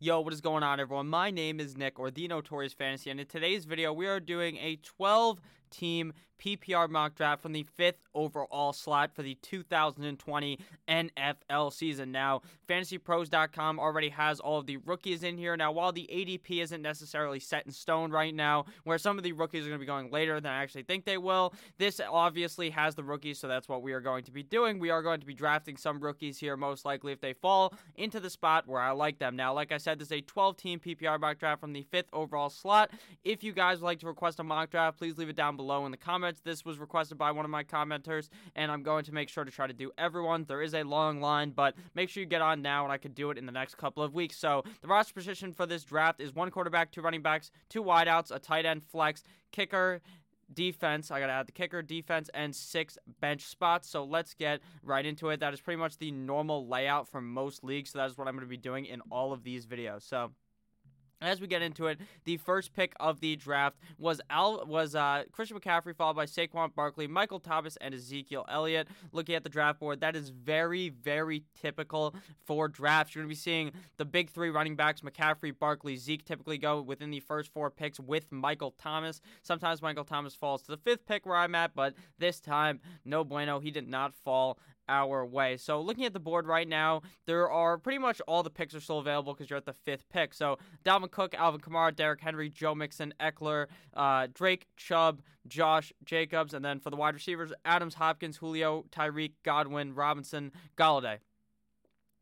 Yo, what is going on, everyone? My name is Nick, or the Notorious Fantasy, and in today's video, we are doing a 12 team PPR mock draft from the fifth overall slot for the 2020 NFL season. Now, fantasypros.com already has all of the rookies in here. Now, while the ADP isn't necessarily set in stone right now, where some of the rookies are going to be going later than I actually think they will, this obviously has the rookies, so that's what we are going to be doing. We are going to be drafting some rookies here, most likely if they fall into the spot where I like them. Now, like I said, this is a 12 team PPR mock draft from the fifth overall slot. If you guys would like to request a mock draft, please leave it down below in the comments. This was requested by one of my commenters, and I'm going to make sure to try to do everyone. There is a long line, but make sure you get on now, and I could do it in the next couple of weeks. So the roster position for this draft is one quarterback, two running backs, two wideouts, a tight end, flex, kicker, defense. I got to add the kicker, defense, and six bench spots. So let's get right into it. That is pretty much the normal layout for most leagues. So that is what I'm going to be doing in all of these videos. So as we get into it, the first pick of the draft was Al was uh, Christian McCaffrey, followed by Saquon Barkley, Michael Thomas, and Ezekiel Elliott. Looking at the draft board, that is very, very typical for drafts. You're going to be seeing the big three running backs: McCaffrey, Barkley, Zeke. Typically go within the first four picks with Michael Thomas. Sometimes Michael Thomas falls to the fifth pick where I'm at, but this time, no bueno. He did not fall our way. So looking at the board right now, there are pretty much all the picks are still available because you're at the fifth pick. So Dalvin Cook, Alvin Kamara, Derrick Henry, Joe Mixon, Ekeler, uh, Drake, Chubb, Josh Jacobs, and then for the wide receivers, Adams, Hopkins, Julio, Tyreek, Godwin, Robinson, Golladay.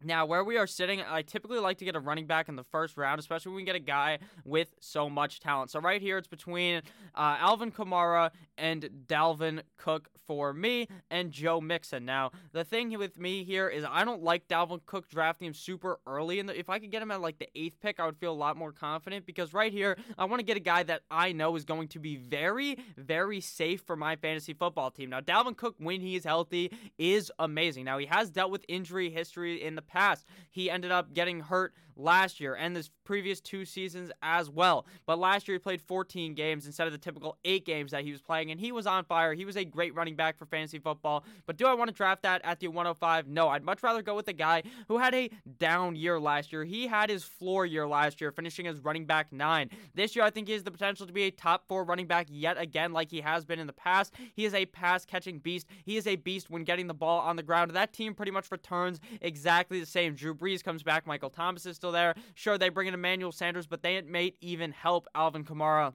Now, where we are sitting, I typically like to get a running back in the first round, especially when we get a guy with so much talent. So, right here, it's between uh, Alvin Kamara and Dalvin Cook for me and Joe Mixon. Now, the thing with me here is I don't like Dalvin Cook drafting him super early. And if I could get him at like the eighth pick, I would feel a lot more confident because right here, I want to get a guy that I know is going to be very, very safe for my fantasy football team. Now, Dalvin Cook, when he is healthy, is amazing. Now, he has dealt with injury history in the past. He ended up getting hurt last year and the previous two seasons as well. But last year he played 14 games instead of the typical eight games that he was playing, and he was on fire. He was a great running back for fantasy football. But do I want to draft that at the 105? No, I'd much rather go with a guy who had a down year last year. He had his floor year last year, finishing as running back nine. This year, I think he has the potential to be a top four running back yet again, like he has been in the past. He is a pass catching beast. He is a beast when getting the ball on the ground. That team pretty much returns exactly the same. Drew Brees comes back. Michael Thomas is still there. Sure, they bring in Emmanuel Sanders, but they may even help Alvin Kamara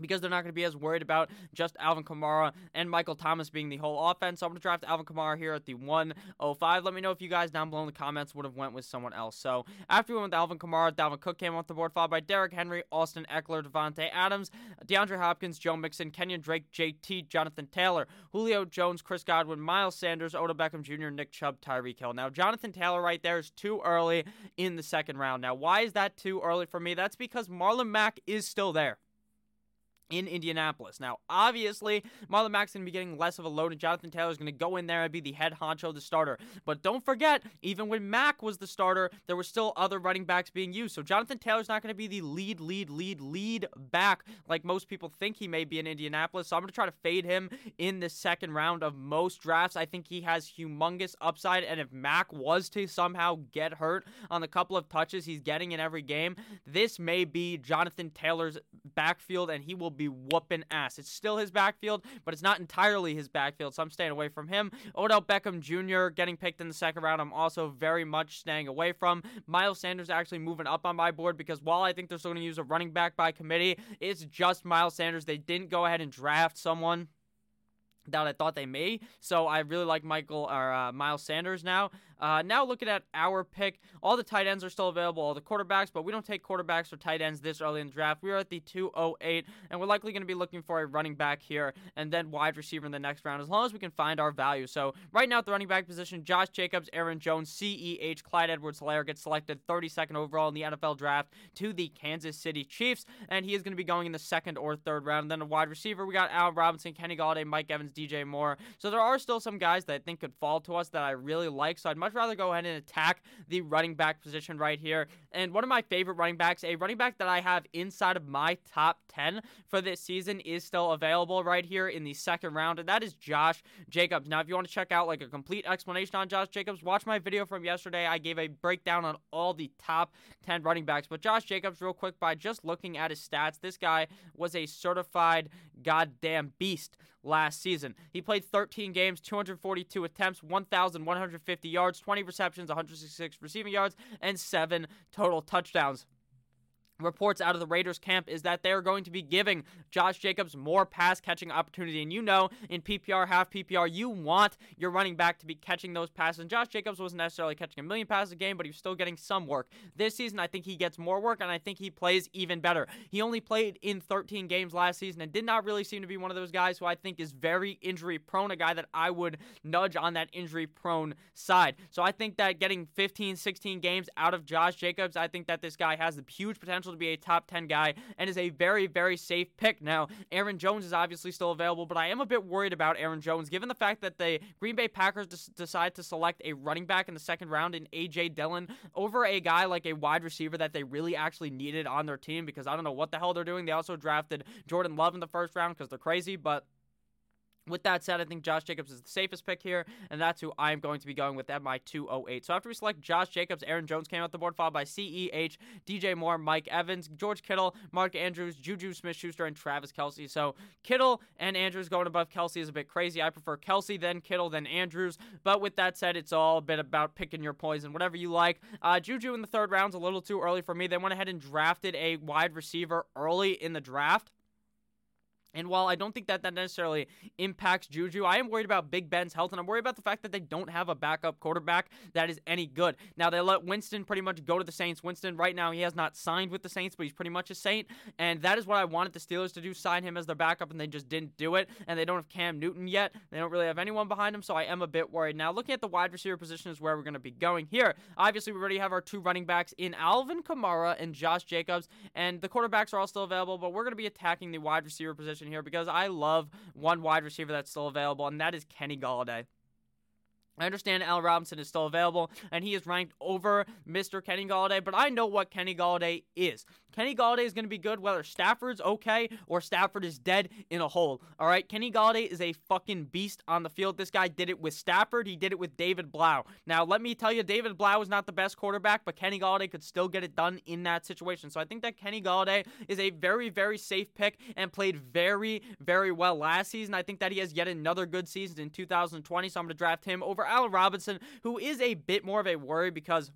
because they're not going to be as worried about just Alvin Kamara and Michael Thomas being the whole offense. So I'm going to draft Alvin Kamara here at the 105. Let me know if you guys down below in the comments would have went with someone else. So after we went with Alvin Kamara, Dalvin Cook came off the board, followed by Derrick Henry, Austin Ekeler, Davante Adams, DeAndre Hopkins, Joe Mixon, Kenyon Drake, JT, Jonathan Taylor, Julio Jones, Chris Godwin, Miles Sanders, Odell Beckham Jr., Nick Chubb, Tyreek Hill. Now Jonathan Taylor right there is too early in the second round. Now why is that too early for me? That's because Marlon Mack is still there in Indianapolis. Now, obviously, Marlon Mack's going to be getting less of a load, and Jonathan Taylor's going to go in there and be the head honcho, the starter. But don't forget, even when Mack was the starter, there were still other running backs being used. So Jonathan Taylor's not going to be the lead, lead, lead, lead back like most people think he may be in Indianapolis. So I'm going to try to fade him in the second round of most drafts. I think he has humongous upside, and if Mack was to somehow get hurt on the couple of touches he's getting in every game, this may be Jonathan Taylor's backfield, and he will be whooping ass. It's still his backfield, but it's not entirely his backfield, so I'm staying away from him. Odell Beckham Jr. getting picked in the second round, I'm also very much staying away from. Miles Sanders actually moving up on my board because while I think they're still going to use a running back by committee, it's just Miles Sanders. They didn't go ahead and draft someone that I thought they may. So I really like Michael or uh, Miles Sanders now. Uh, now looking at our pick, all the tight ends are still available, all the quarterbacks, but we don't take quarterbacks or tight ends this early in the draft. We are at the 208, and we're likely going to be looking for a running back here and then wide receiver in the next round, as long as we can find our value. So right now at the running back position, Josh Jacobs, Aaron Jones, CEH, Clyde Edwards-Helaire gets selected 32nd overall in the NFL draft to the Kansas City Chiefs, and he is going to be going in the second or third round. And then a wide receiver, we got Al Robinson, Kenny Golladay, Mike Evans, DJ Moore. So there are still some guys that I think could fall to us that I really like. So I'd much rather go ahead and attack the running back position right here. And one of my favorite running backs, a running back that I have inside of my top 10 for this season, is still available right here in the second round, and that is Josh Jacobs. Now, if you want to check out like a complete explanation on Josh Jacobs, watch my video from yesterday. I gave a breakdown on all the top 10 running backs. But Josh Jacobs, real quick, by just looking at his stats, this guy was a certified goddamn beast last season. He played 13 games, 242 attempts, 1,150 yards, 20 receptions, 166 receiving yards, and seven total touchdowns reports out of the Raiders camp is that they're going to be giving Josh Jacobs more pass catching opportunity. And you know, in PPR, half PPR, you want your running back to be catching those passes. And Josh Jacobs wasn't necessarily catching a million passes a game, but he was still getting some work. This season, I think he gets more work, and I think he plays even better. He only played in 13 games last season and did not really seem to be one of those guys who I think is very injury prone, a guy that I would nudge on that injury prone side. So I think that getting 15, 16 games out of Josh Jacobs, I think that this guy has the huge potential to be a top 10 guy and is a very, very safe pick. Now, Aaron Jones is obviously still available, but I am a bit worried about Aaron Jones given the fact that the Green Bay Packers decide to select a running back in the second round in A.J. Dillon over a guy like a wide receiver that they really actually needed on their team because I don't know what the hell they're doing. They also drafted Jordan Love in the first round because they're crazy, but with that said, I think Josh Jacobs is the safest pick here, and that's who I'm going to be going with at my 208. So after we select Josh Jacobs, Aaron Jones came out the board, followed by CEH, DJ Moore, Mike Evans, George Kittle, Mark Andrews, Juju Smith Schuster, and Travis Kelce. So Kittle and Andrews going above Kelce is a bit crazy. I prefer Kelce, then Kittle, then Andrews. But with that said, it's all a bit about picking your poison, whatever you like. Uh, Juju in the third round's a little too early for me. They went ahead and drafted a wide receiver early in the draft. And while I don't think that that necessarily impacts Juju, I am worried about Big Ben's health, and I'm worried about the fact that they don't have a backup quarterback that is any good. Now, they let Winston pretty much go to the Saints. Winston, right now, he has not signed with the Saints, but he's pretty much a Saint. And that is what I wanted the Steelers to do sign him as their backup, and they just didn't do it. And they don't have Cam Newton yet. They don't really have anyone behind him, so I am a bit worried. Now, looking at the wide receiver position is where we're going to be going here. Obviously, we already have our two running backs in Alvin Kamara and Josh Jacobs, and the quarterbacks are all still available, but we're going to be attacking the wide receiver position here because I love one wide receiver that's still available, and that is Kenny Golladay. I understand Al Robinson is still available and he is ranked over Mr. Kenny Golladay, but I know what Kenny Golladay is. Kenny Golladay is going to be good whether Stafford's okay or Stafford is dead in a hole. All right, Kenny Golladay is a fucking beast on the field. This guy did it with Stafford. He did it with David Blough. Now, let me tell you, David Blough is not the best quarterback, but Kenny Golladay could still get it done in that situation. So I think that Kenny Golladay is a very, very safe pick and played very, very well last season. I think that he has yet another good season in 2020, so I'm going to draft him over Allen Robinson, who is a bit more of a worry because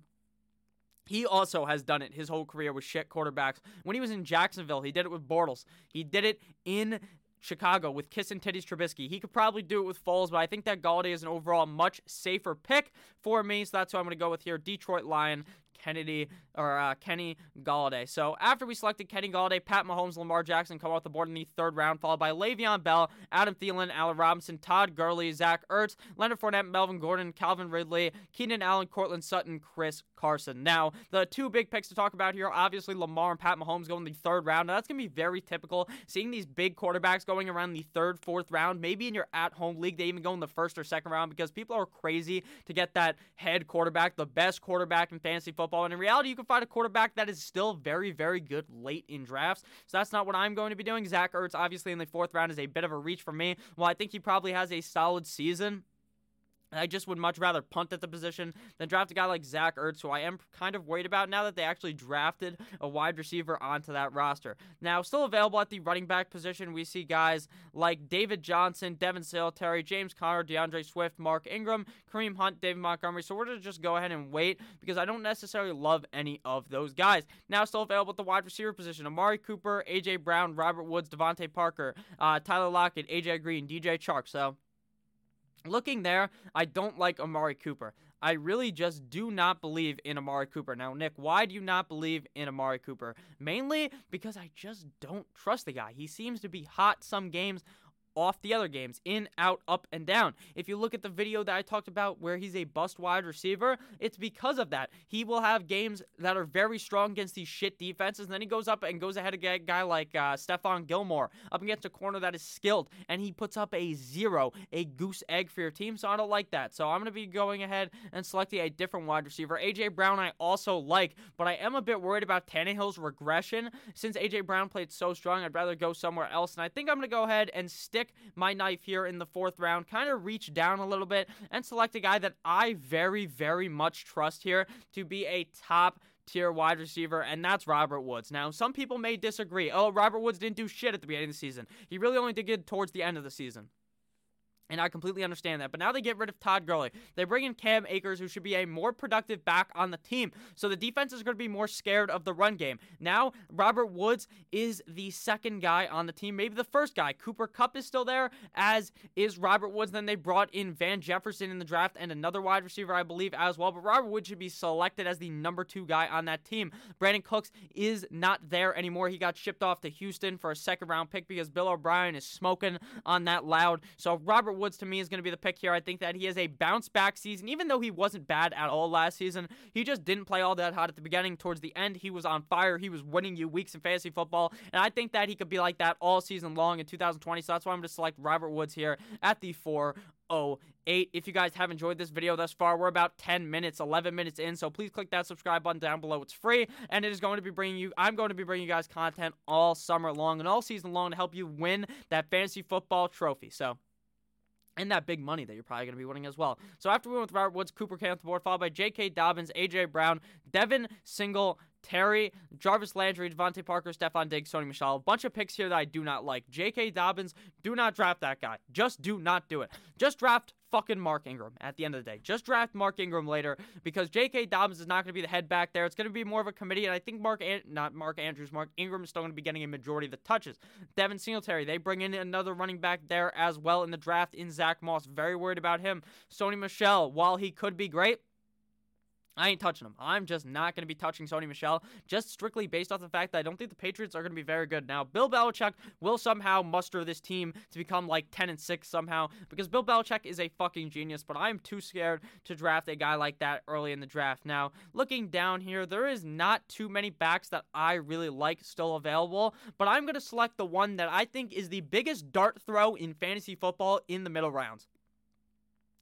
he also has done it his whole career with shit quarterbacks. When he was in Jacksonville, he did it with Bortles. He did it in Chicago with Kiss and Titties Trubisky. He could probably do it with Foles, but I think that Golladay is an overall much safer pick for me. So that's who I'm going to go with here. Detroit Lion, Kennedy or uh, Kenny Golladay. So after we selected Kenny Golladay, Pat Mahomes, Lamar Jackson come off the board in the third round, followed by Le'Veon Bell, Adam Thielen, Allen Robinson, Todd Gurley, Zach Ertz, Leonard Fournette, Melvin Gordon, Calvin Ridley, Keenan Allen, Courtland Sutton, Chris Carson. Now the two big picks to talk about here, obviously Lamar and Pat Mahomes go in the third round. Now that's gonna be very typical. Seeing these big quarterbacks going around the third, fourth round, maybe in your at-home league they even go in the first or second round because people are crazy to get that head quarterback, the best quarterback in fantasy football. And in reality, you can find a quarterback that is still very, very good late in drafts. So that's not what I'm going to be doing. Zach Ertz, obviously, in the fourth round, is a bit of a reach for me. Well, I think he probably has a solid season. I just would much rather punt at the position than draft a guy like Zach Ertz, who I am kind of worried about now that they actually drafted a wide receiver onto that roster. Now, still available at the running back position, we see guys like David Johnson, Devin Singletary, James Conner, D'Andre Swift, Mark Ingram, Kareem Hunt, David Montgomery. So we're going to just go ahead and wait because I don't necessarily love any of those guys. Now, still available at the wide receiver position Amari Cooper, A.J. Brown, Robert Woods, DeVante Parker, uh, Tyler Lockett, A.J. Green, DJ Chark. So Looking there, I don't like Amari Cooper. I really just do not believe in Amari Cooper. Now, Nick, why do you not believe in Amari Cooper? Mainly because I just don't trust the guy. He seems to be hot some games, off the other games, in, out, up, and down. If you look at the video that I talked about where he's a bust wide receiver, it's because of that. He will have games that are very strong against these shit defenses, and then he goes up and goes ahead of a guy like uh, Stephon Gilmore up against a corner that is skilled, and he puts up a zero, a goose egg for your team. So I don't like that. So I'm going to be going ahead and selecting a different wide receiver. AJ Brown, I also like, but I am a bit worried about Tannehill's regression. Since AJ Brown played so strong, I'd rather go somewhere else, and I think I'm going to go ahead and stick my knife here in the fourth round, kind of reach down a little bit and select a guy that I very, very much trust here to be a top tier wide receiver, and that's Robert Woods. Now, some people may disagree. Oh, Robert Woods didn't do shit at the beginning of the season. He really only did good towards the end of the season. And I completely understand that. But now they get rid of Todd Gurley. They bring in Cam Akers, who should be a more productive back on the team. So the defense is going to be more scared of the run game. Now, Robert Woods is the second guy on the team, maybe the first guy. Cooper Kupp is still there, as is Robert Woods. Then they brought in Van Jefferson in the draft and another wide receiver, I believe, as well. But Robert Woods should be selected as the number two guy on that team. Brandin Cooks is not there anymore. He got shipped off to Houston for a second round pick because Bill O'Brien is smoking on that loud. So Robert Woods to me is going to be the pick here. I think that he has a bounce back season, even though he wasn't bad at all last season. He just didn't play all that hot at the beginning. Towards the end, he was on fire. He was winning you weeks in fantasy football, and I think that he could be like that all season long in 2020. So that's why I'm going to select Robert Woods here at the 4 08. If you guys have enjoyed this video thus far, we're about 10 minutes, 11 minutes in, so please click that subscribe button down below. It's free, and it is going to be bringing you, I'm going to be bringing you guys content all summer long and all season long to help you win that fantasy football trophy. So, and that big money that you're probably going to be winning as well. So after we went with Robert Woods, Cooper came off the board, followed by J.K. Dobbins, A.J. Brown, Devin Single, Terry, Jarvis Landry, DeVante Parker, Stefon Diggs, Sony Michel. A bunch of picks here that I do not like. J.K. Dobbins, do not draft that guy. Just do not do it. Just draft fucking Mark Ingram at the end of the day. Just draft Mark Ingram later because J.K. Dobbins is not going to be the head back there. It's going to be more of a committee, and I think Mark, An- not Mark Andrews, Mark Ingram is still going to be getting a majority of the touches. Devin Singletary, they bring in another running back there as well in the draft in Zach Moss. Very worried about him. Sony Michel, while he could be great, I ain't touching him. I'm just not going to be touching Sony Michel, just strictly based off the fact that I don't think the Patriots are going to be very good. Now, Bill Belichick will somehow muster this team to become like 10 and 6 somehow because Bill Belichick is a fucking genius, but I'm too scared to draft a guy like that early in the draft. Now, looking down here, there is not too many backs that I really like still available, but I'm going to select the one that I think is the biggest dart throw in fantasy football in the middle rounds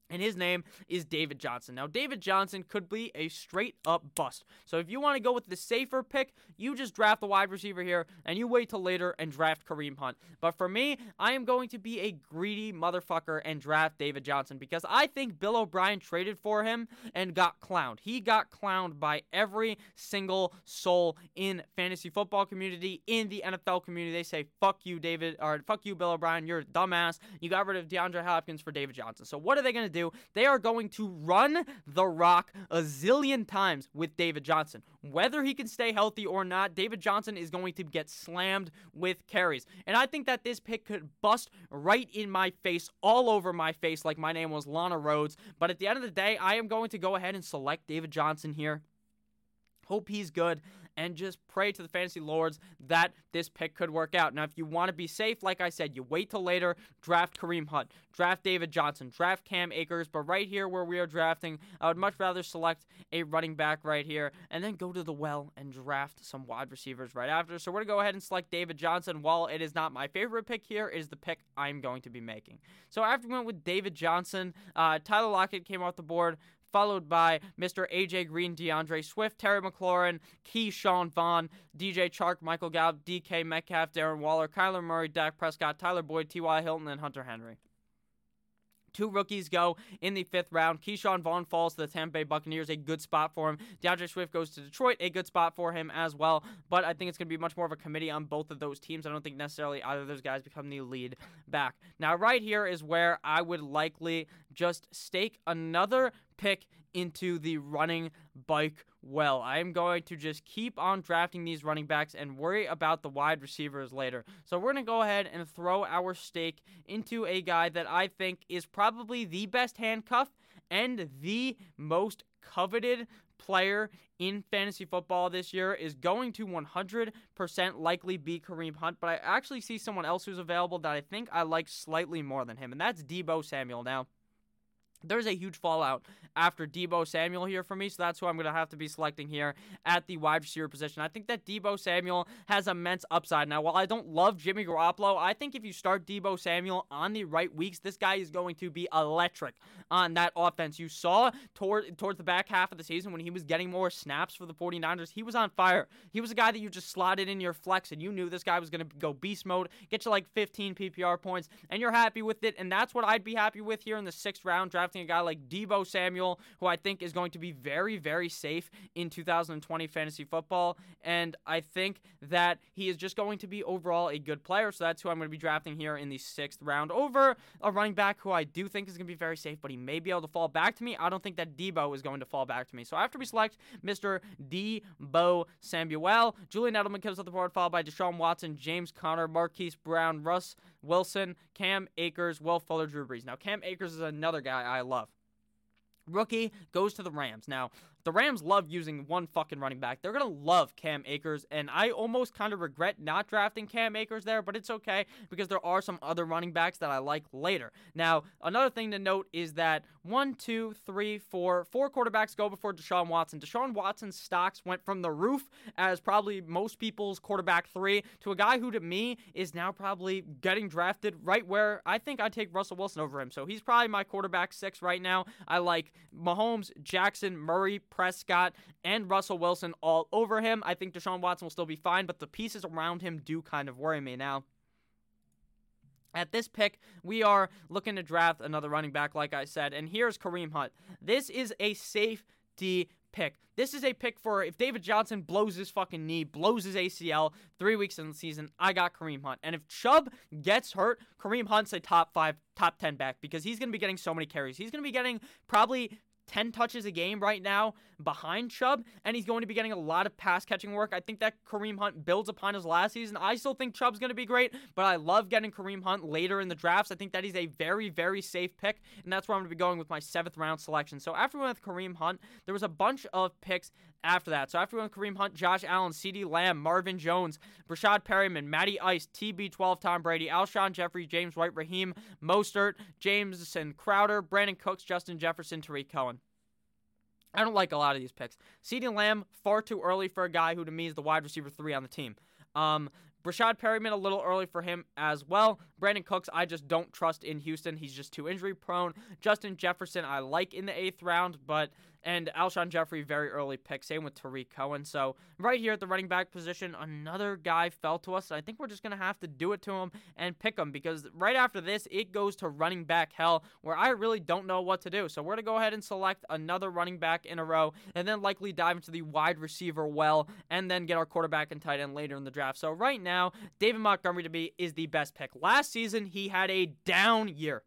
and his name is David Johnson. Now, David Johnson could be a straight up bust. So, if you want to go with the safer pick, you just draft the wide receiver here and you wait till later and draft Kareem Hunt. But for me, I am going to be a greedy motherfucker and draft David Johnson because I think Bill O'Brien traded for him and got clowned. He got clowned by every single soul in fantasy football community, in the NFL community. They say, fuck you, David, or fuck you, Bill O'Brien. You're a dumbass. You got rid of DeAndre Hopkins for David Johnson. So, what are they going to do? Do, they are going to run the rock a zillion times with David Johnson. Whether he can stay healthy or not, David Johnson is going to get slammed with carries. And I think that this pick could bust right in my face, all over my face, like my name was Lana Rhoades. But at the end of the day, I am going to go ahead and select David Johnson here. Hope he's good and just pray to the fantasy lords that this pick could work out. Now, if you want to be safe, like I said, you wait till later, draft Kareem Hunt, draft David Johnson, draft Cam Akers. But right here where we are drafting, I would much rather select a running back right here and then go to the well and draft some wide receivers right after. So we're going to go ahead and select David Johnson. While it is not my favorite pick here, is the pick I'm going to be making. So after we went with David Johnson, uh, Tyler Lockett came off the board followed by Mr. AJ Green, D'Andre Swift, Terry McLaurin, Ke'Shawn Vaughn, DJ Chark, Michael Gallup, DK Metcalf, Darren Waller, Kyler Murray, Dak Prescott, Tyler Boyd, T.Y. Hilton, and Hunter Henry. Two rookies go in the fifth round. Ke'Shawn Vaughn falls to the Tampa Bay Buccaneers, a good spot for him. D'Andre Swift goes to Detroit, a good spot for him as well. But I think it's going to be much more of a committee on both of those teams. I don't think necessarily either of those guys become the lead back. Now, right here is where I would likely just stake another pick into the running bike well. I am going to just keep on drafting these running backs and worry about the wide receivers later. So we're going to go ahead and throw our stake into a guy that I think is probably the best handcuff and the most coveted player in fantasy football this year is going to 100% likely be Kareem Hunt, but I actually see someone else who's available that I think I like slightly more than him, and that's Deebo Samuel. Now, there's a huge fallout after Deebo Samuel here for me, so that's who I'm going to have to be selecting here at the wide receiver position. I think that Deebo Samuel has immense upside. Now, while I don't love Jimmy Garoppolo, I think if you start Deebo Samuel on the right weeks, this guy is going to be electric on that offense. You saw toward, towards the back half of the season when he was getting more snaps for the 49ers, he was on fire. He was a guy that you just slotted in your flex, and you knew this guy was going to go beast mode, get you like 15 PPR points, and you're happy with it, and that's what I'd be happy with here in the sixth round, drafting a guy like Deebo Samuel, who I think is going to be very, very safe in 2020 fantasy football. And I think that he is just going to be overall a good player. So that's who I'm going to be drafting here in the sixth round over a running back who I do think is going to be very safe, but he may be able to fall back to me. I don't think that Deebo is going to fall back to me. So after we select Mr. Deebo Samuel, Julian Edelman comes off the board, followed by Deshaun Watson, James Conner, Marquise Brown, Russ Wilson, Cam Akers, Will Fuller, Drew Brees. Now, Cam Akers is another guy I love. Rookie goes to the Rams. Now, the Rams love using one fucking running back. They're going to love Cam Akers, and I almost kind of regret not drafting Cam Akers there, but it's okay because there are some other running backs that I like later. Now, another thing to note is that one, two, three, four, four quarterbacks go before Deshaun Watson. Deshaun Watson's stocks went from the roof as probably most people's quarterback three to a guy who, to me, is now probably getting drafted right where I think I'd take Russell Wilson over him. So he's probably my quarterback six right now. I like Mahomes, Jackson, Murray, Prescott, and Russell Wilson all over him. I think Deshaun Watson will still be fine, but the pieces around him do kind of worry me now. At this pick, we are looking to draft another running back, like I said, and here's Kareem Hunt. This is a safety pick. This is a pick for if David Johnson blows his fucking knee, blows his ACL three weeks in the season, I got Kareem Hunt. And if Chubb gets hurt, Kareem Hunt's a top five, top 10 back because he's going to be getting so many carries. He's going to be getting probably 10 touches a game right now behind Chubb, and he's going to be getting a lot of pass catching work. I think that Kareem Hunt builds upon his last season. I still think Chubb's going to be great, but I love getting Kareem Hunt later in the drafts. I think that he's a very, very safe pick, and that's where I'm going to be going with my seventh round selection. So after we went with Kareem Hunt, there was a bunch of picks after that. So after we went Kareem Hunt, Josh Allen, CeeDee Lamb, Marvin Jones, Breshad Perriman, Matty Ice, TB12, Tom Brady, Alshon Jeffery, James White, Raheem Mostert, Jamison Crowder, Brandin Cooks, Justin Jefferson, Tarik Cohen. I don't like a lot of these picks. CeeDee Lamb, far too early for a guy who to me is the wide receiver three on the team. Um, Breshad Perriman, a little early for him as well. Brandin Cooks, I just don't trust in Houston. He's just too injury prone. Justin Jefferson, I like in the eighth round, but and Alshon Jeffery, very early pick. Same with Tarik Cohen. So right here at the running back position, another guy fell to us. I think we're just gonna have to do it to him and pick him because right after this, it goes to running back hell, where I really don't know what to do. So we're gonna go ahead and select another running back in a row, and then likely dive into the wide receiver well, and then get our quarterback and tight end later in the draft. So right now, David Montgomery to me is the best pick. Last season, he had a down year.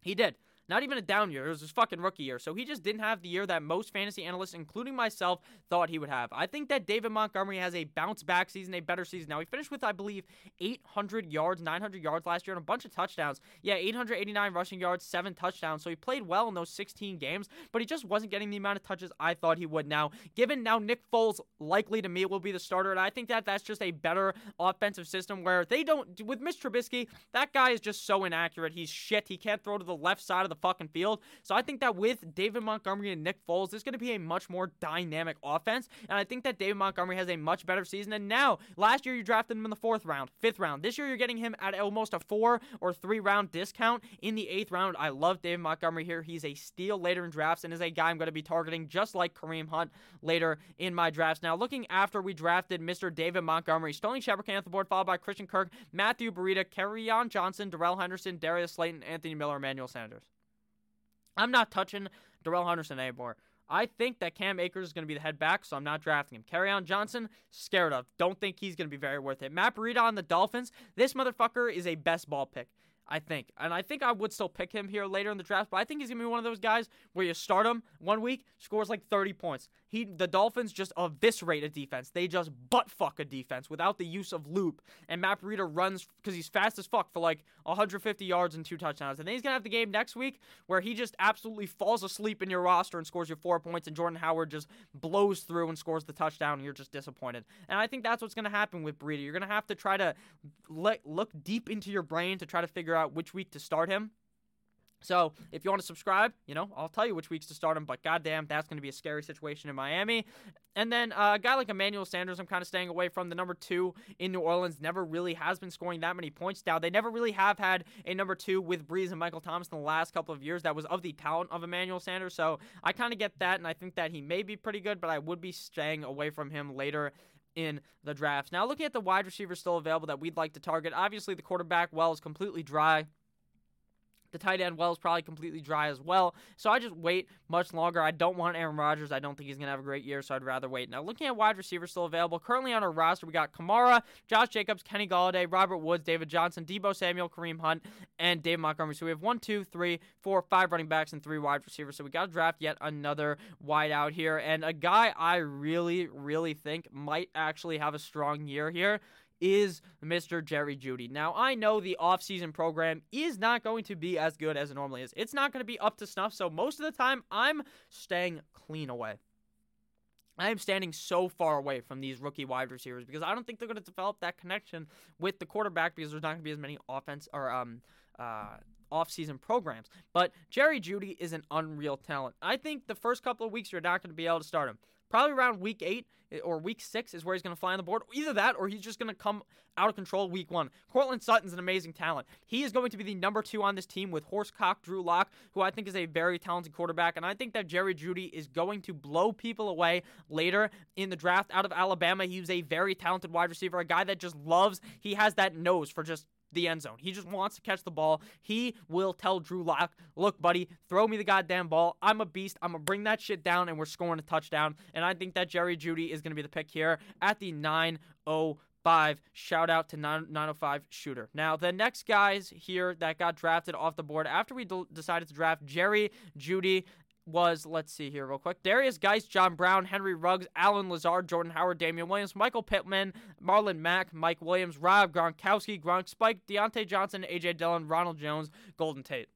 He did. Not even a down year. It was his fucking rookie year. So he just didn't have the year that most fantasy analysts, including myself, thought he would have. I think that David Montgomery has a bounce back season, a better season. Now, he finished with, I believe, 800 yards, 900 yards last year, and a bunch of touchdowns. Yeah, 889 rushing yards, seven touchdowns. So he played well in those 16 games, but he just wasn't getting the amount of touches I thought he would. Now, given now Nick Foles likely to me will be the starter, and I think that that's just a better offensive system where they don't, with Mitch Trubisky, that guy is just so inaccurate. He's shit. He can't throw to the left side of the fucking field. So I think that with David Montgomery and Nick Foles, there's going to be a much more dynamic offense. And I think that David Montgomery has a much better season. And now, last year you drafted him in the fourth round, fifth round. This year you're getting him at almost a four or three round discount in the eighth round. I love David Montgomery here. He's a steal later in drafts and is a guy I'm going to be targeting just like Kareem Hunt later in my drafts. Now, looking after we drafted Mr. David Montgomery, Sterling Shepard came off the board, followed by Christian Kirk, Matthew Breida, Kerryon Johnson, Darrell Henderson, Darius Slayton, Anthony Miller, Emmanuel Sanders. I'm not touching Darrell Henderson anymore. I think that Cam Akers is going to be the head back, so I'm not drafting him. Kerryon Johnson, scared of. Don't think he's going to be very worth it. Matt Breida on the Dolphins, this motherfucker is a best ball pick. I think. And I think I would still pick him here later in the draft, but I think he's going to be one of those guys where you start him one week, scores like 30 points. He the Dolphins just eviscerate a defense. They just butt fuck a defense without the use of loop. And Matt Breida runs because he's fast as fuck for like 150 yards and two touchdowns. And then he's gonna have the game next week where he just absolutely falls asleep in your roster and scores your four points, and Jordan Howard just blows through and scores the touchdown, and you're just disappointed. And I think that's what's gonna happen with Breida. You're gonna have to try to look deep into your brain to try to figure out which week to start him so if you want to subscribe, you know, I'll tell you which weeks to start him, but goddamn, that's going to be a scary situation in Miami. And then uh, a guy like Emmanuel Sanders, I'm kind of staying away from. The number two in New Orleans never really has been scoring that many points now. They never really have had a number two with Brees and Michael Thomas in the last couple of years that was of the talent of Emmanuel Sanders. So I kind of get that, and I think that he may be pretty good, but I would be staying away from him later in the draft. Now, looking at the wide receivers still available that we'd like to target, obviously the quarterback well is completely dry. The tight end well is probably completely dry as well. So I just wait much longer. I don't want Aaron Rodgers. I don't think he's going to have a great year, so I'd rather wait. Now, looking at wide receivers still available, currently on our roster, we got Kamara, Josh Jacobs, Kenny Golladay, Robert Woods, David Johnson, Deebo Samuel, Kareem Hunt, and Dave Montgomery. So we have one, two, three, four, five running backs and three wide receivers. So we got to draft yet another wide out here. And a guy I really, really think might actually have a strong year here is Mr. Jerry Jeudy. Now, I know the offseason program is not going to be as good as it normally is. It's not going to be up to snuff, so most of the time, I'm staying clean away. I am standing so far away from these rookie wide receivers because I don't think they're going to develop that connection with the quarterback because there's not going to be as many offense or um uh off-season programs. But Jerry Jeudy is an unreal talent. I think the first couple of weeks you're not going to be able to start him. Probably around week eight eh, or week six is where he's going to fly on the board. Either that or he's just going to come out of control week one. Courtland Sutton's an amazing talent. He is going to be the number two on this team with Horsecock Drew Lock, who I think is a very talented quarterback. And I think that Jerry Jeudy is going to blow people away later in the draft out of Alabama. He was a very talented wide receiver, a guy that just loves, he has that nose for just the end zone. He just wants to catch the ball. He will tell Drew Lock, look, buddy, throw me the goddamn ball. I'm a beast. I'm going to bring that shit down, and we're scoring a touchdown. And I think that Jerry Jeudy is going to be the pick here at the 9 0 five. Shout out to 905 shooter. Now the next guys here that got drafted off the board after we d- decided to draft Jerry Jeudy was, let's see here real quick, Darius Geist, John Brown, Henry Ruggs, Allen Lazard, Jordan Howard, Damien Williams, Michael Pittman, Marlon Mack, Mike Williams, Rob Gronkowski, Gronk Spike, Diontae Johnson, AJ Dillon, Ronald Jones, Golden Tate.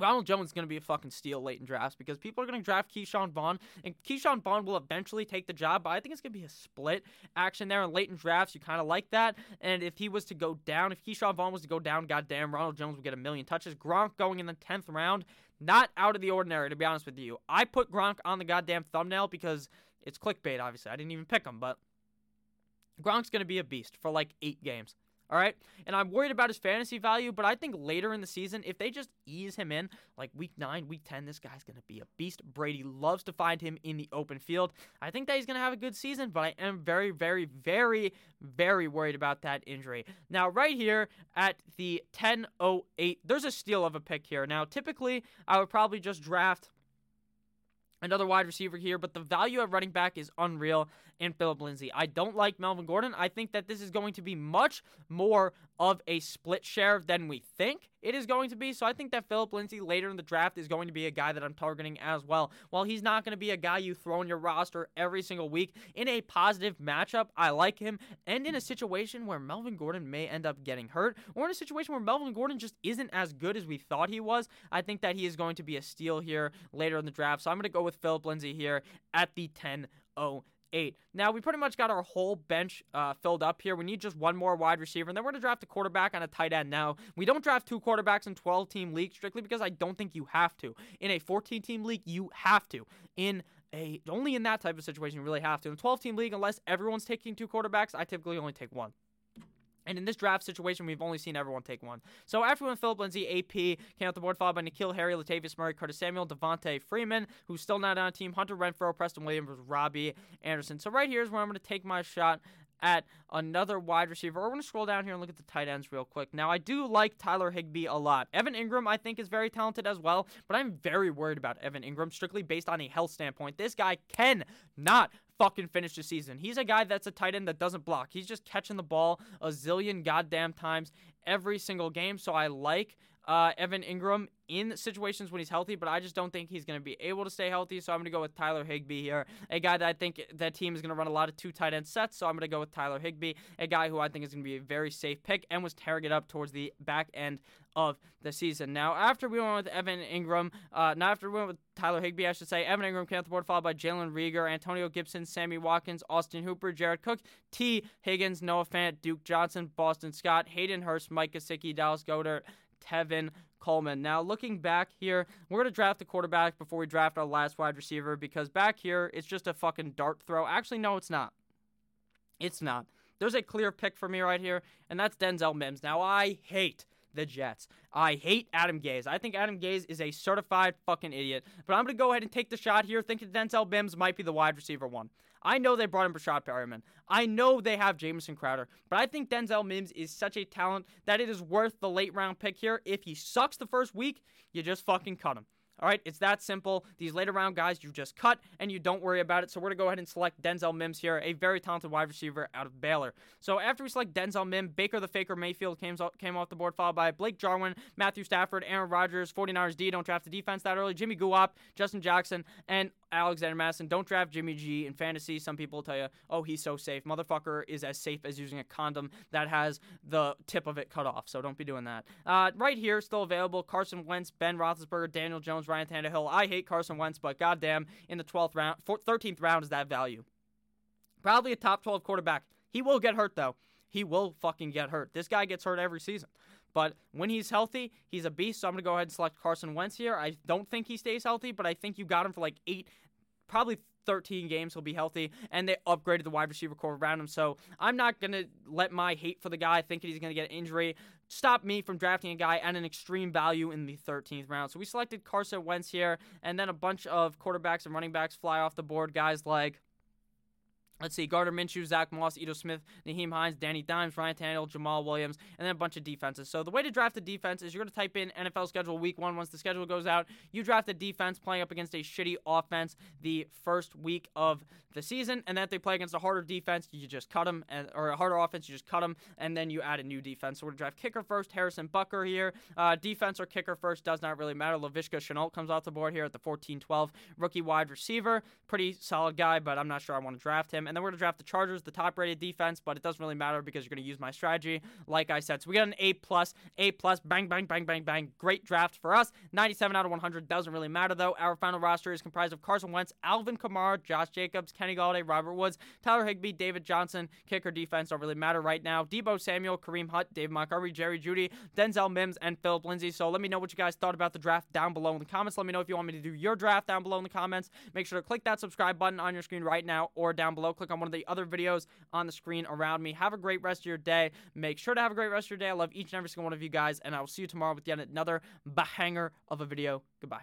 Ronald Jones is going to be a fucking steal late in drafts because people are going to draft Ke'Shawn Vaughn, and Ke'Shawn Vaughn will eventually take the job, but I think it's going to be a split action there. And late in drafts, you kind of like that. And if he was to go down, if Ke'Shawn Vaughn was to go down, goddamn, Ronald Jones would get a million touches. Gronk going in the 10th round, not out of the ordinary, to be honest with you. I put Gronk on the goddamn thumbnail because it's clickbait, obviously. I didn't even pick him, but Gronk's going to be a beast for like eight games. All right. And I'm worried about his fantasy value, but I think later in the season, if they just ease him in, like week nine, week 10, this guy's going to be a beast. Brady loves to find him in the open field. I think that he's going to have a good season, but I am very, very, very, very worried about that injury. Now, right here at the 1008, there's a steal of a pick here. Now, typically, I would probably just draft another wide receiver here, but the value at running back is unreal in Phillip Lindsay. I don't like Melvin Gordon. I think that this is going to be much more of a split share than we think it is going to be. So I think that Phillip Lindsay later in the draft is going to be a guy that I'm targeting as well. While he's not going to be a guy you throw in your roster every single week in a positive matchup, I like him. And in a situation where Melvin Gordon may end up getting hurt, or in a situation where Melvin Gordon just isn't as good as we thought he was, I think that he is going to be a steal here later in the draft. So I'm going to go with Phillip Lindsay here at the 10 0 eight. Now, we pretty much got our whole bench uh, filled up here. We need just one more wide receiver, and then we're going to draft a quarterback and a tight end. Now, we don't draft two quarterbacks in 12 team league strictly because I don't think you have to. In a 14 team league, you have to. In a only in that type of situation you really have to. In a 12 team league, unless everyone's taking two quarterbacks, I typically only take one. And in this draft situation, we've only seen everyone take one. So we Phillip Lindsay, AP came out the board, followed by N'Keal Harry, Latavius Murray, Curtis Samuel, Devonta Freeman, who's still not on a team, Hunter Renfrow, Preston Williams, Robbie Anderson. So right here is where I'm going to take my shot at another wide receiver. We're going to scroll down here and look at the tight ends real quick. Now, I do like Tyler Higbee a lot. Evan Engram, I think, is very talented as well, but I'm very worried about Evan Engram strictly based on a health standpoint. This guy can not fucking finish the season. He's a guy that's a tight end that doesn't block. He's just catching the ball a zillion goddamn times every single game. So I like uh, Evan Engram in situations when he's healthy, but I just don't think he's going to be able to stay healthy. So I'm going to go with Tyler Higbee here, a guy that I think that team is going to run a lot of two tight end sets. So I'm going to go with Tyler Higbee, a guy who I think is going to be a very safe pick and was tearing it up towards the back end of the season. Now, after we went with Evan Engram, uh, not after we went with Tyler Higbee, I should say, Evan Engram came off the board, followed by Jalen Reagor, Antonio Gibson, Sammy Watkins, Austin Hooper, Jared Cook, T. Higgins, Noah Fant, Duke Johnson, Boston Scott, Hayden Hurst, Mike Gesicki, Dallas Goedert, Tevin Coleman. Now, looking back here, we're going to draft a quarterback before we draft our last wide receiver because back here, it's just a fucking dart throw. Actually, no, it's not. It's not. There's a clear pick for me right here, and that's Denzel Mims. Now, I hate the Jets. I hate Adam Gase. I think Adam Gase is a certified fucking idiot. But I'm going to go ahead and take the shot here, thinking Denzel Mims might be the wide receiver one. I know they brought in Breshad Perriman. I know they have Jamison Crowder. But I think Denzel Mims is such a talent that it is worth the late round pick here. If he sucks the first week, you just fucking cut him. All right, it's that simple. These later round guys you just cut and you don't worry about it. So we're going to go ahead and select Denzel Mims here, a very talented wide receiver out of Baylor. So after we select Denzel Mims, Baker the Faker Mayfield came, came off the board, followed by Blake Jarwin, Matthew Stafford, Aaron Rodgers, 49ers D, don't draft the defense that early, Jimmy Guap, Justin Jackson, and Alexander Mattison. Don't draft Jimmy G in fantasy. Some people tell you, oh, he's so safe. Motherfucker is as safe as using a condom that has the tip of it cut off. So don't be doing that. Uh, right here, still available Carson Wentz, Ben Roethlisberger, Daniel Jones, Ryan Tannehill. I hate Carson Wentz, but goddamn, in the 12th round, 13th round is that value. Probably a top 12 quarterback. He will get hurt, though. He will fucking get hurt. This guy gets hurt every season. But when he's healthy, he's a beast. So I'm going to go ahead and select Carson Wentz here. I don't think he stays healthy, but I think you got him for like eight, probably 13 games he'll be healthy and they upgraded the wide receiver corps around him so i'm not going to let my hate for the guy thinking he's going to get an injury stop me from drafting a guy at an extreme value in the 13th round so we selected carson wentz here and then a bunch of quarterbacks and running backs fly off the board guys like Let's see, Gardner Minshew, Zach Moss, Edo Smith, Nyheim Hines, Danny Dimes, Ryan Tannehill, Jamaal Williams, and then a bunch of defenses. So the way to draft a defense is you're going to type in NFL schedule week one. Once the schedule goes out, you draft a defense playing up against a shitty offense the first week of the season, and then if they play against a harder defense, you just cut them, and, or a harder offense, you just cut them, and then you add a new defense. So we're going to draft kicker first, Harrison Butker here. Uh, defense or kicker first does not really matter. Laviska Shenault comes off the board here at the 14-12 rookie wide receiver. Pretty solid guy, but I'm not sure I want to draft him. And then we're going to draft the Chargers, the top rated defense, but it doesn't really matter because you're going to use my strategy, like I said. So we got an A plus, A plus, bang, bang, bang, bang, bang. Great draft for us. 97 out of 100 doesn't really matter though. Our final roster is comprised of Carson Wentz, Alvin Kamara, Josh Jacobs, Kenny Golladay, Robert Woods, Tyler Higbee, David Johnson. Kicker defense don't really matter right now. Deebo Samuel, Kareem Hunt, Dave Montgomery, Jerry Jeudy, Denzel Mims, and Phillip Lindsay. So let me know what you guys thought about the draft down below in the comments. Let me know if you want me to do your draft down below in the comments. Make sure to click that subscribe button on your screen right now or down below. Click on one of the other videos on the screen around me. Have a great rest of your day. Make sure to have a great rest of your day. I love each and every single one of you guys, and I will see you tomorrow with yet another bahanger of a video. Goodbye.